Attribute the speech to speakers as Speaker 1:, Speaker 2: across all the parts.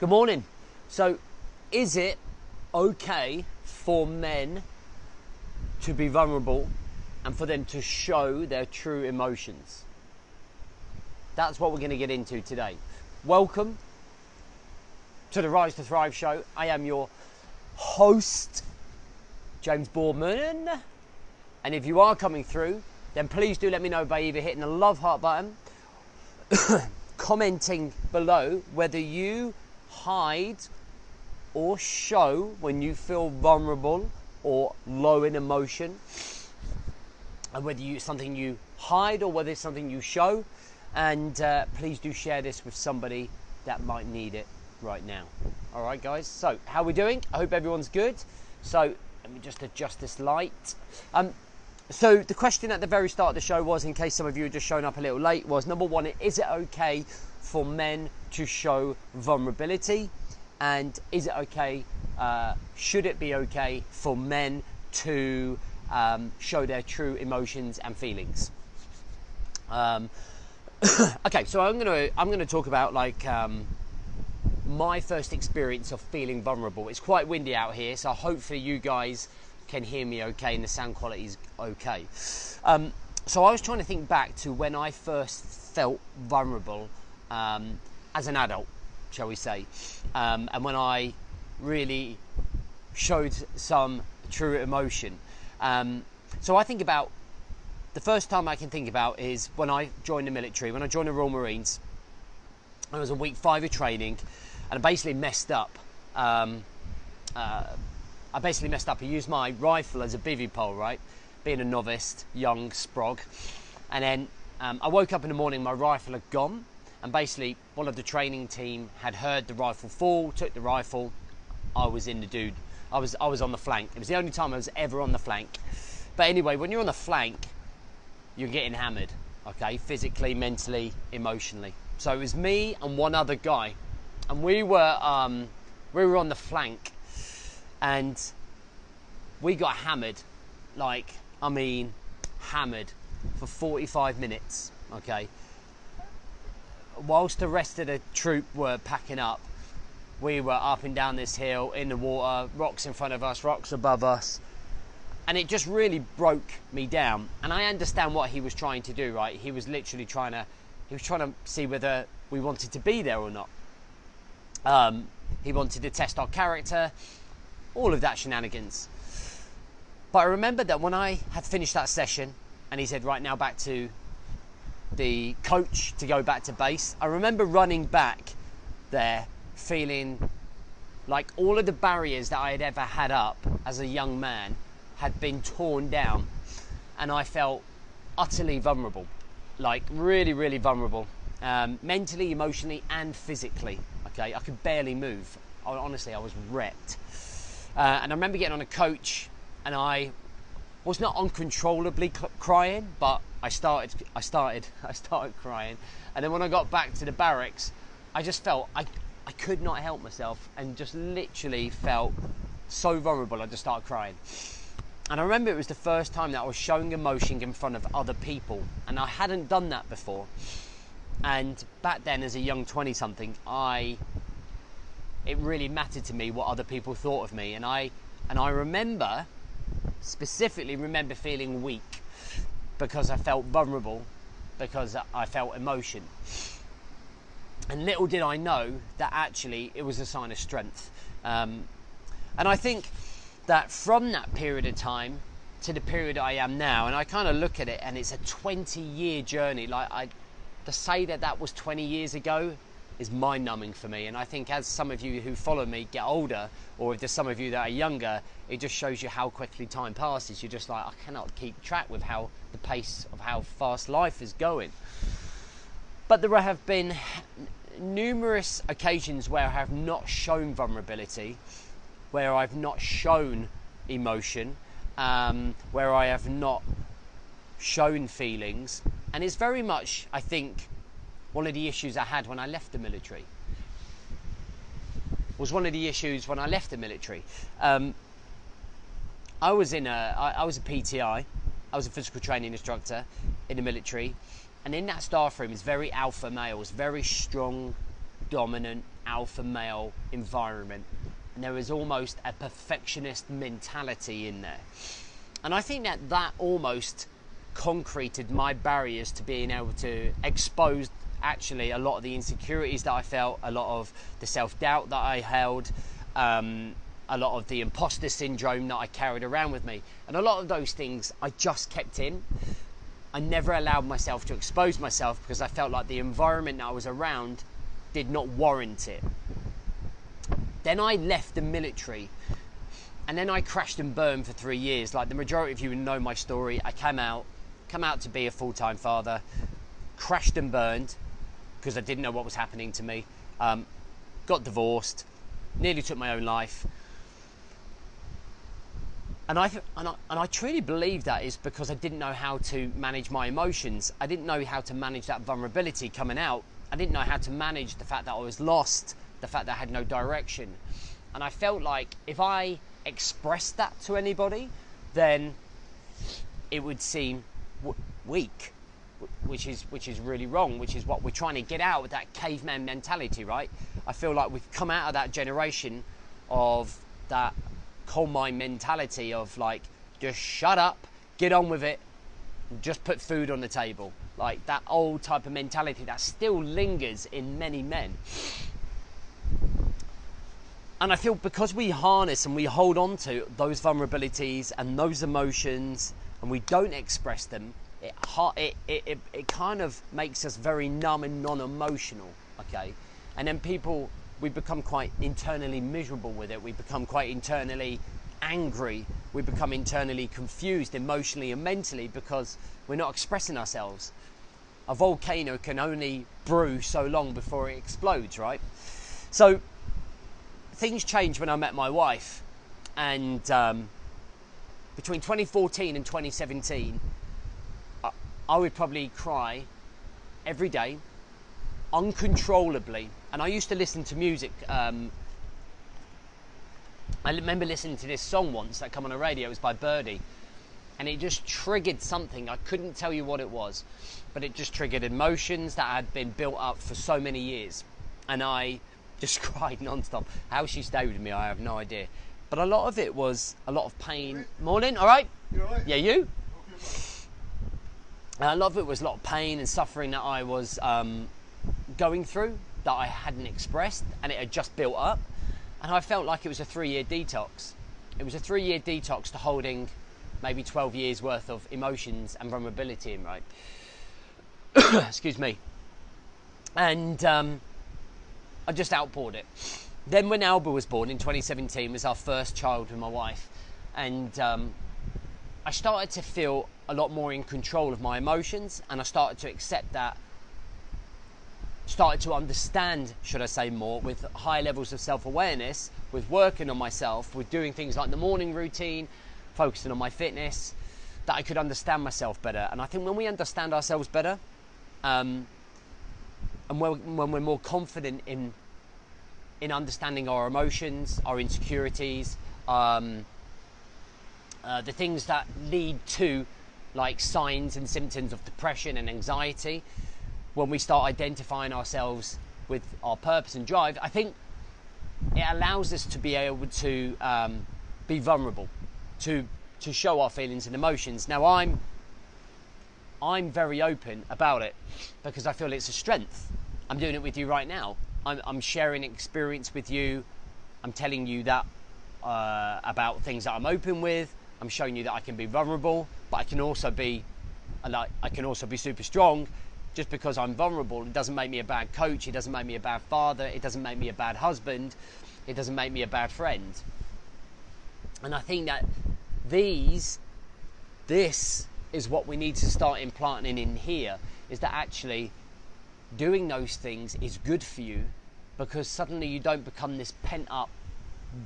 Speaker 1: Good morning. So, is it okay for men to be vulnerable and for them to show their true emotions? That's what we're going to get into today. Welcome to the Rise to Thrive show. I am your host, James Boardman. And if you are coming through, then please do let me know by either hitting the love heart button, commenting below whether you hide or show when you feel vulnerable or low in emotion, and whether you something you hide or whether it's something you show. And uh, please do share this with somebody that might need it right now. All right, guys. So, how are we doing? I hope everyone's good. So, let me just adjust this light. Um, so the question at the very start of the show was, in case some of you had just shown up a little late, was number one, is it okay for men to show vulnerability? And is it okay, uh, should it be okay for men to um, show their true emotions and feelings? Um, okay, so I'm gonna I'm gonna talk about like um, my first experience of feeling vulnerable. It's quite windy out here, so hopefully you guys can hear me okay and the sound quality is okay. Um, so I was trying to think back to when I first felt vulnerable um, as an adult, shall we say, um, and when I really showed some true emotion. Um, so I think about the first time I can think about is when I joined the military. When I joined the Royal Marines, I was on week five of training, and I basically messed up. Um, uh, I basically messed up. I used my rifle as a bivy pole, right? Being a novice, young sprog. And then um, I woke up in the morning, my rifle had gone. And basically, one of the training team had heard the rifle fall, took the rifle. I was in the dude. I was, I was on the flank. It was the only time I was ever on the flank. But anyway, when you're on the flank, you're getting hammered, okay? Physically, mentally, emotionally. So it was me and one other guy. And we were, um, we were on the flank and we got hammered. Like i mean hammered for 45 minutes okay? Whilst the rest of the troop were packing up we were up and down this hill in the water rocks in front of us rocks above us. And it just really broke me down. And i understand what he was trying to do right? He was literally trying to he was trying to see whether we wanted to be there or not. Um, he wanted to test our character all of that shenanigans. But I remember that when I had finished that session and he said, right now back to the coach to go back to base, I remember running back there feeling like all of the barriers that I had ever had up as a young man had been torn down and I felt utterly vulnerable. Like really, really vulnerable. Um, mentally, emotionally, and physically. Okay, I could barely move. Honestly, I was wrecked. Uh, and I remember getting on a coach, and I was not uncontrollably crying, but I started, I started, I started crying. And then when I got back to the barracks, I just felt I, I could not help myself, and just literally felt so vulnerable. I just started crying. And I remember it was the first time that I was showing emotion in front of other people, and I hadn't done that before. And back then, as a young 20 something, I it really mattered to me what other people thought of me. And I, and I remember, specifically remember feeling weak because I felt vulnerable, because I felt emotion. And little did I know that actually it was a sign of strength. Um, and I think that from that period of time to the period I am now, and I kind of look at it and it's a 20 year journey. Like I, to say that that was 20 years ago is mind numbing for me. And I think as some of you who follow me get older, or if there's some of you that are younger, it just shows you how quickly time passes. You're just like, I cannot keep track with how the pace of how fast life is going. But there have been numerous occasions where I have not shown vulnerability, where I've not shown emotion, um, where I have not shown feelings. And it's very much, I think, one of the issues I had when I left the military. Was one of the issues when I left the military. Um, I was in a, I, I was a PTI, I was a physical training instructor in the military, and in that staff room is very alpha males, very strong, dominant alpha male environment. And there was almost a perfectionist mentality in there. And I think that that almost concreted my barriers to being able to expose actually a lot of the insecurities that I felt, a lot of the self doubt that I held, um, a lot of the imposter syndrome that I carried around with me. And a lot of those things I just kept in. I never allowed myself to expose myself because I felt like the environment that I was around did not warrant it. Then I left the military and then I crashed and burned for three years. Like the majority of you know my story. I came out, come out to be a full time father, crashed and burned because I didn't know what was happening to me. Um, got divorced, nearly took my own life. And I, and I, and I truly believe that is because I didn't know how to manage my emotions. I didn't know how to manage that vulnerability coming out. I didn't know how to manage the fact that I was lost, the fact that I had no direction. And I felt like if I expressed that to anybody, then it would seem weak, which is which is really wrong. Which is what we're trying to get out of that caveman mentality, right? I feel like we've come out of that generation of that coal mine mentality of like just shut up, get on with it, just put food on the table. Like that old type of mentality that still lingers in many men. And I feel because we harness and we hold on to those vulnerabilities and those emotions and we don't express them, it, it, it, it, kind of makes us very numb and non emotional, okay? And then people, we become quite internally miserable with it. We become quite internally angry. We become internally confused emotionally and mentally because we're not expressing ourselves. A volcano can only brew so long before it explodes, right? So, things changed when I met my wife, and um, between 2014 and 2017, I, I would probably cry every day, uncontrollably. And I used to listen to music. Um, I remember listening to this song once that come on the radio. It was by Birdy, and it just triggered something. I couldn't tell you what it was, but it just triggered emotions that had been built up for so many years, and I just cried non-stop. How she stayed with me, I have no idea. But a lot of it was a lot of pain. Morning, all right?
Speaker 2: You all right?
Speaker 1: Yeah, you? A lot of it was a lot of pain and suffering that I was um, going through that I hadn't expressed, and it had just built up. And I felt like it was a three-year detox. It was a three-year detox to holding maybe 12 years worth of emotions and vulnerability in, right? Excuse me. And um, I just outpoured it. Then when Alba was born in 2017 was our first child with my wife, and um, I started to feel a lot more in control of my emotions, and I started to accept that. Started to understand, should I say, more with high levels of self awareness, with working on myself, with doing things like the morning routine, focusing on my fitness, that I could understand myself better. And I think when we understand ourselves better, um, and when, when we're more confident in in understanding our emotions, our insecurities, um, uh, the things that lead to like signs and symptoms of depression and anxiety, when we start identifying ourselves with our purpose and drive, I think it allows us to be able to um, be vulnerable, to to show our feelings and emotions. Now I'm I'm very open about it because I feel it's a strength. I'm doing it with you right now. I'm, I'm sharing experience with you. I'm telling you that uh, about things that I'm open with. I'm showing you that I can be vulnerable, but I can also be like I can also be super strong. Just because I'm vulnerable, it doesn't make me a bad coach. It doesn't make me a bad father. It doesn't make me a bad husband. It doesn't make me a bad friend. And I think that these, this is what we need to start implanting in here. Is that actually doing those things is good for you because suddenly you don't become this pent up,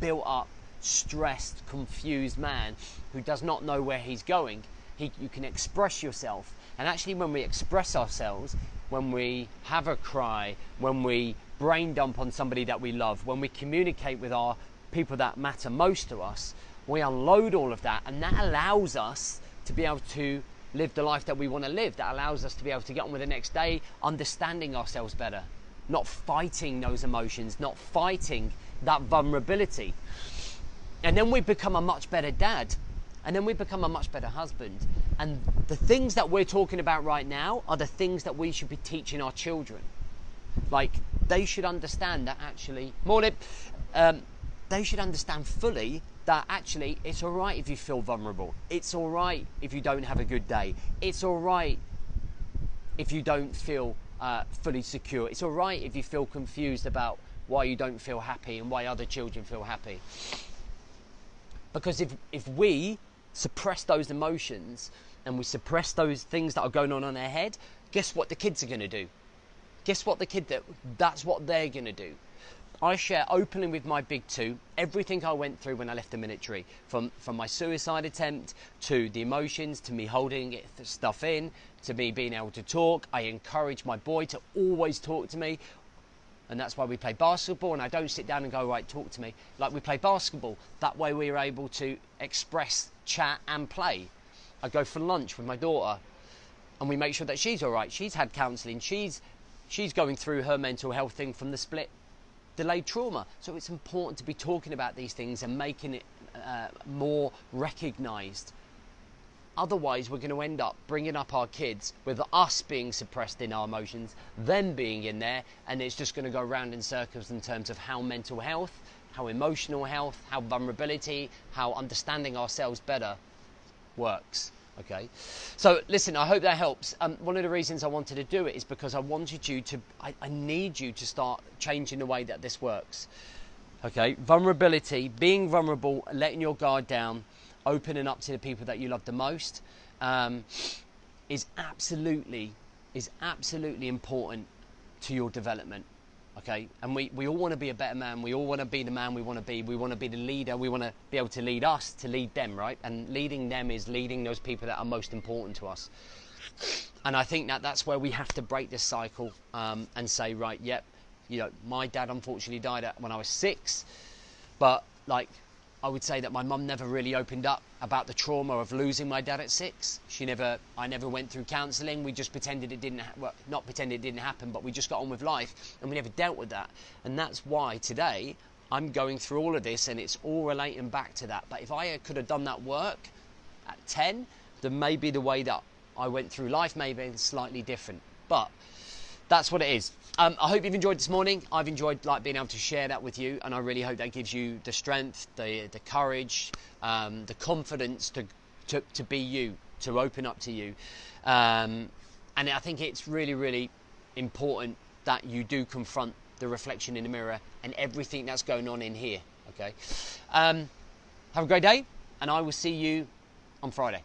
Speaker 1: built up, stressed, confused man who does not know where he's going. He, you can express yourself. And actually, when we express ourselves, when we have a cry, when we brain dump on somebody that we love, when we communicate with our people that matter most to us, we unload all of that, and that allows us to be able to live the life that we want to live that allows us to be able to get on with the next day understanding ourselves better not fighting those emotions, not fighting that vulnerability. And then we become a much better dad. And then we become a much better husband. And the things that we're talking about right now are the things that we should be teaching our children. Like, they should understand that actually, morning, um, they should understand fully that actually it's all right if you feel vulnerable. It's all right if you don't have a good day. It's all right if you don't feel uh, fully secure. It's all right if you feel confused about why you don't feel happy and why other children feel happy. Because if, if we suppress those emotions and we suppress those things that are going on in their head, guess what the kids are going to do? Guess what the kid that that's what they're going to do. I share openly with my big two everything I went through when I left the military, from from my suicide attempt to the emotions to me holding stuff in to me being able to talk. I encourage my boy to always talk to me, and that's why we play basketball. And I don't sit down and go right, talk to me like we play basketball. That way we are able to express, chat, and play. I go for lunch with my daughter, and we make sure that she's all right. She's had counselling. She's she's going through her mental health thing from the split delayed trauma. So it's important to be talking about these things and making it uh, more recognised. Otherwise, we're going to end up bringing up our kids with us being suppressed in our emotions, them being in there, and it's just going to go round in circles in terms of how mental health, how emotional health, how vulnerability, how understanding ourselves better works. Okay, so listen, I hope that helps. Um, one of the reasons I wanted to do it is because I wanted you to, I, I need you to start changing the way that this works. Okay, vulnerability, being vulnerable, letting your guard down, opening up to the people that you love the most, um, is absolutely is absolutely important to your development okay? And we, we all want to be a better man. We all want to be the man we want to be. We want to be the leader. We want to be able to lead us to lead them right? And leading them is leading those people that are most important to us. And i think that that's where we have to break this cycle um, and say right yep you know my dad unfortunately died when i was six but like I would say that my mum never really opened up about the trauma of losing my dad at six. She never, I never went through counselling. We just pretended it didn't, ha- well, not pretended it didn't happen, but we just got on with life and we never dealt with that. And that's why today I'm going through all of this and it's all relating back to that. But if I could have done that work at 10, then maybe the way that I went through life may have been slightly different. But that's what it is. Um, I hope you've enjoyed this morning. I've enjoyed like being able to share that with you, and I really hope that gives you the strength, the the courage, um, the confidence to, to to be you, to open up to you. Um, and I think it's really, really important that you do confront the reflection in the mirror and everything that's going on in here. Okay. Um, have a great day, and I will see you on Friday.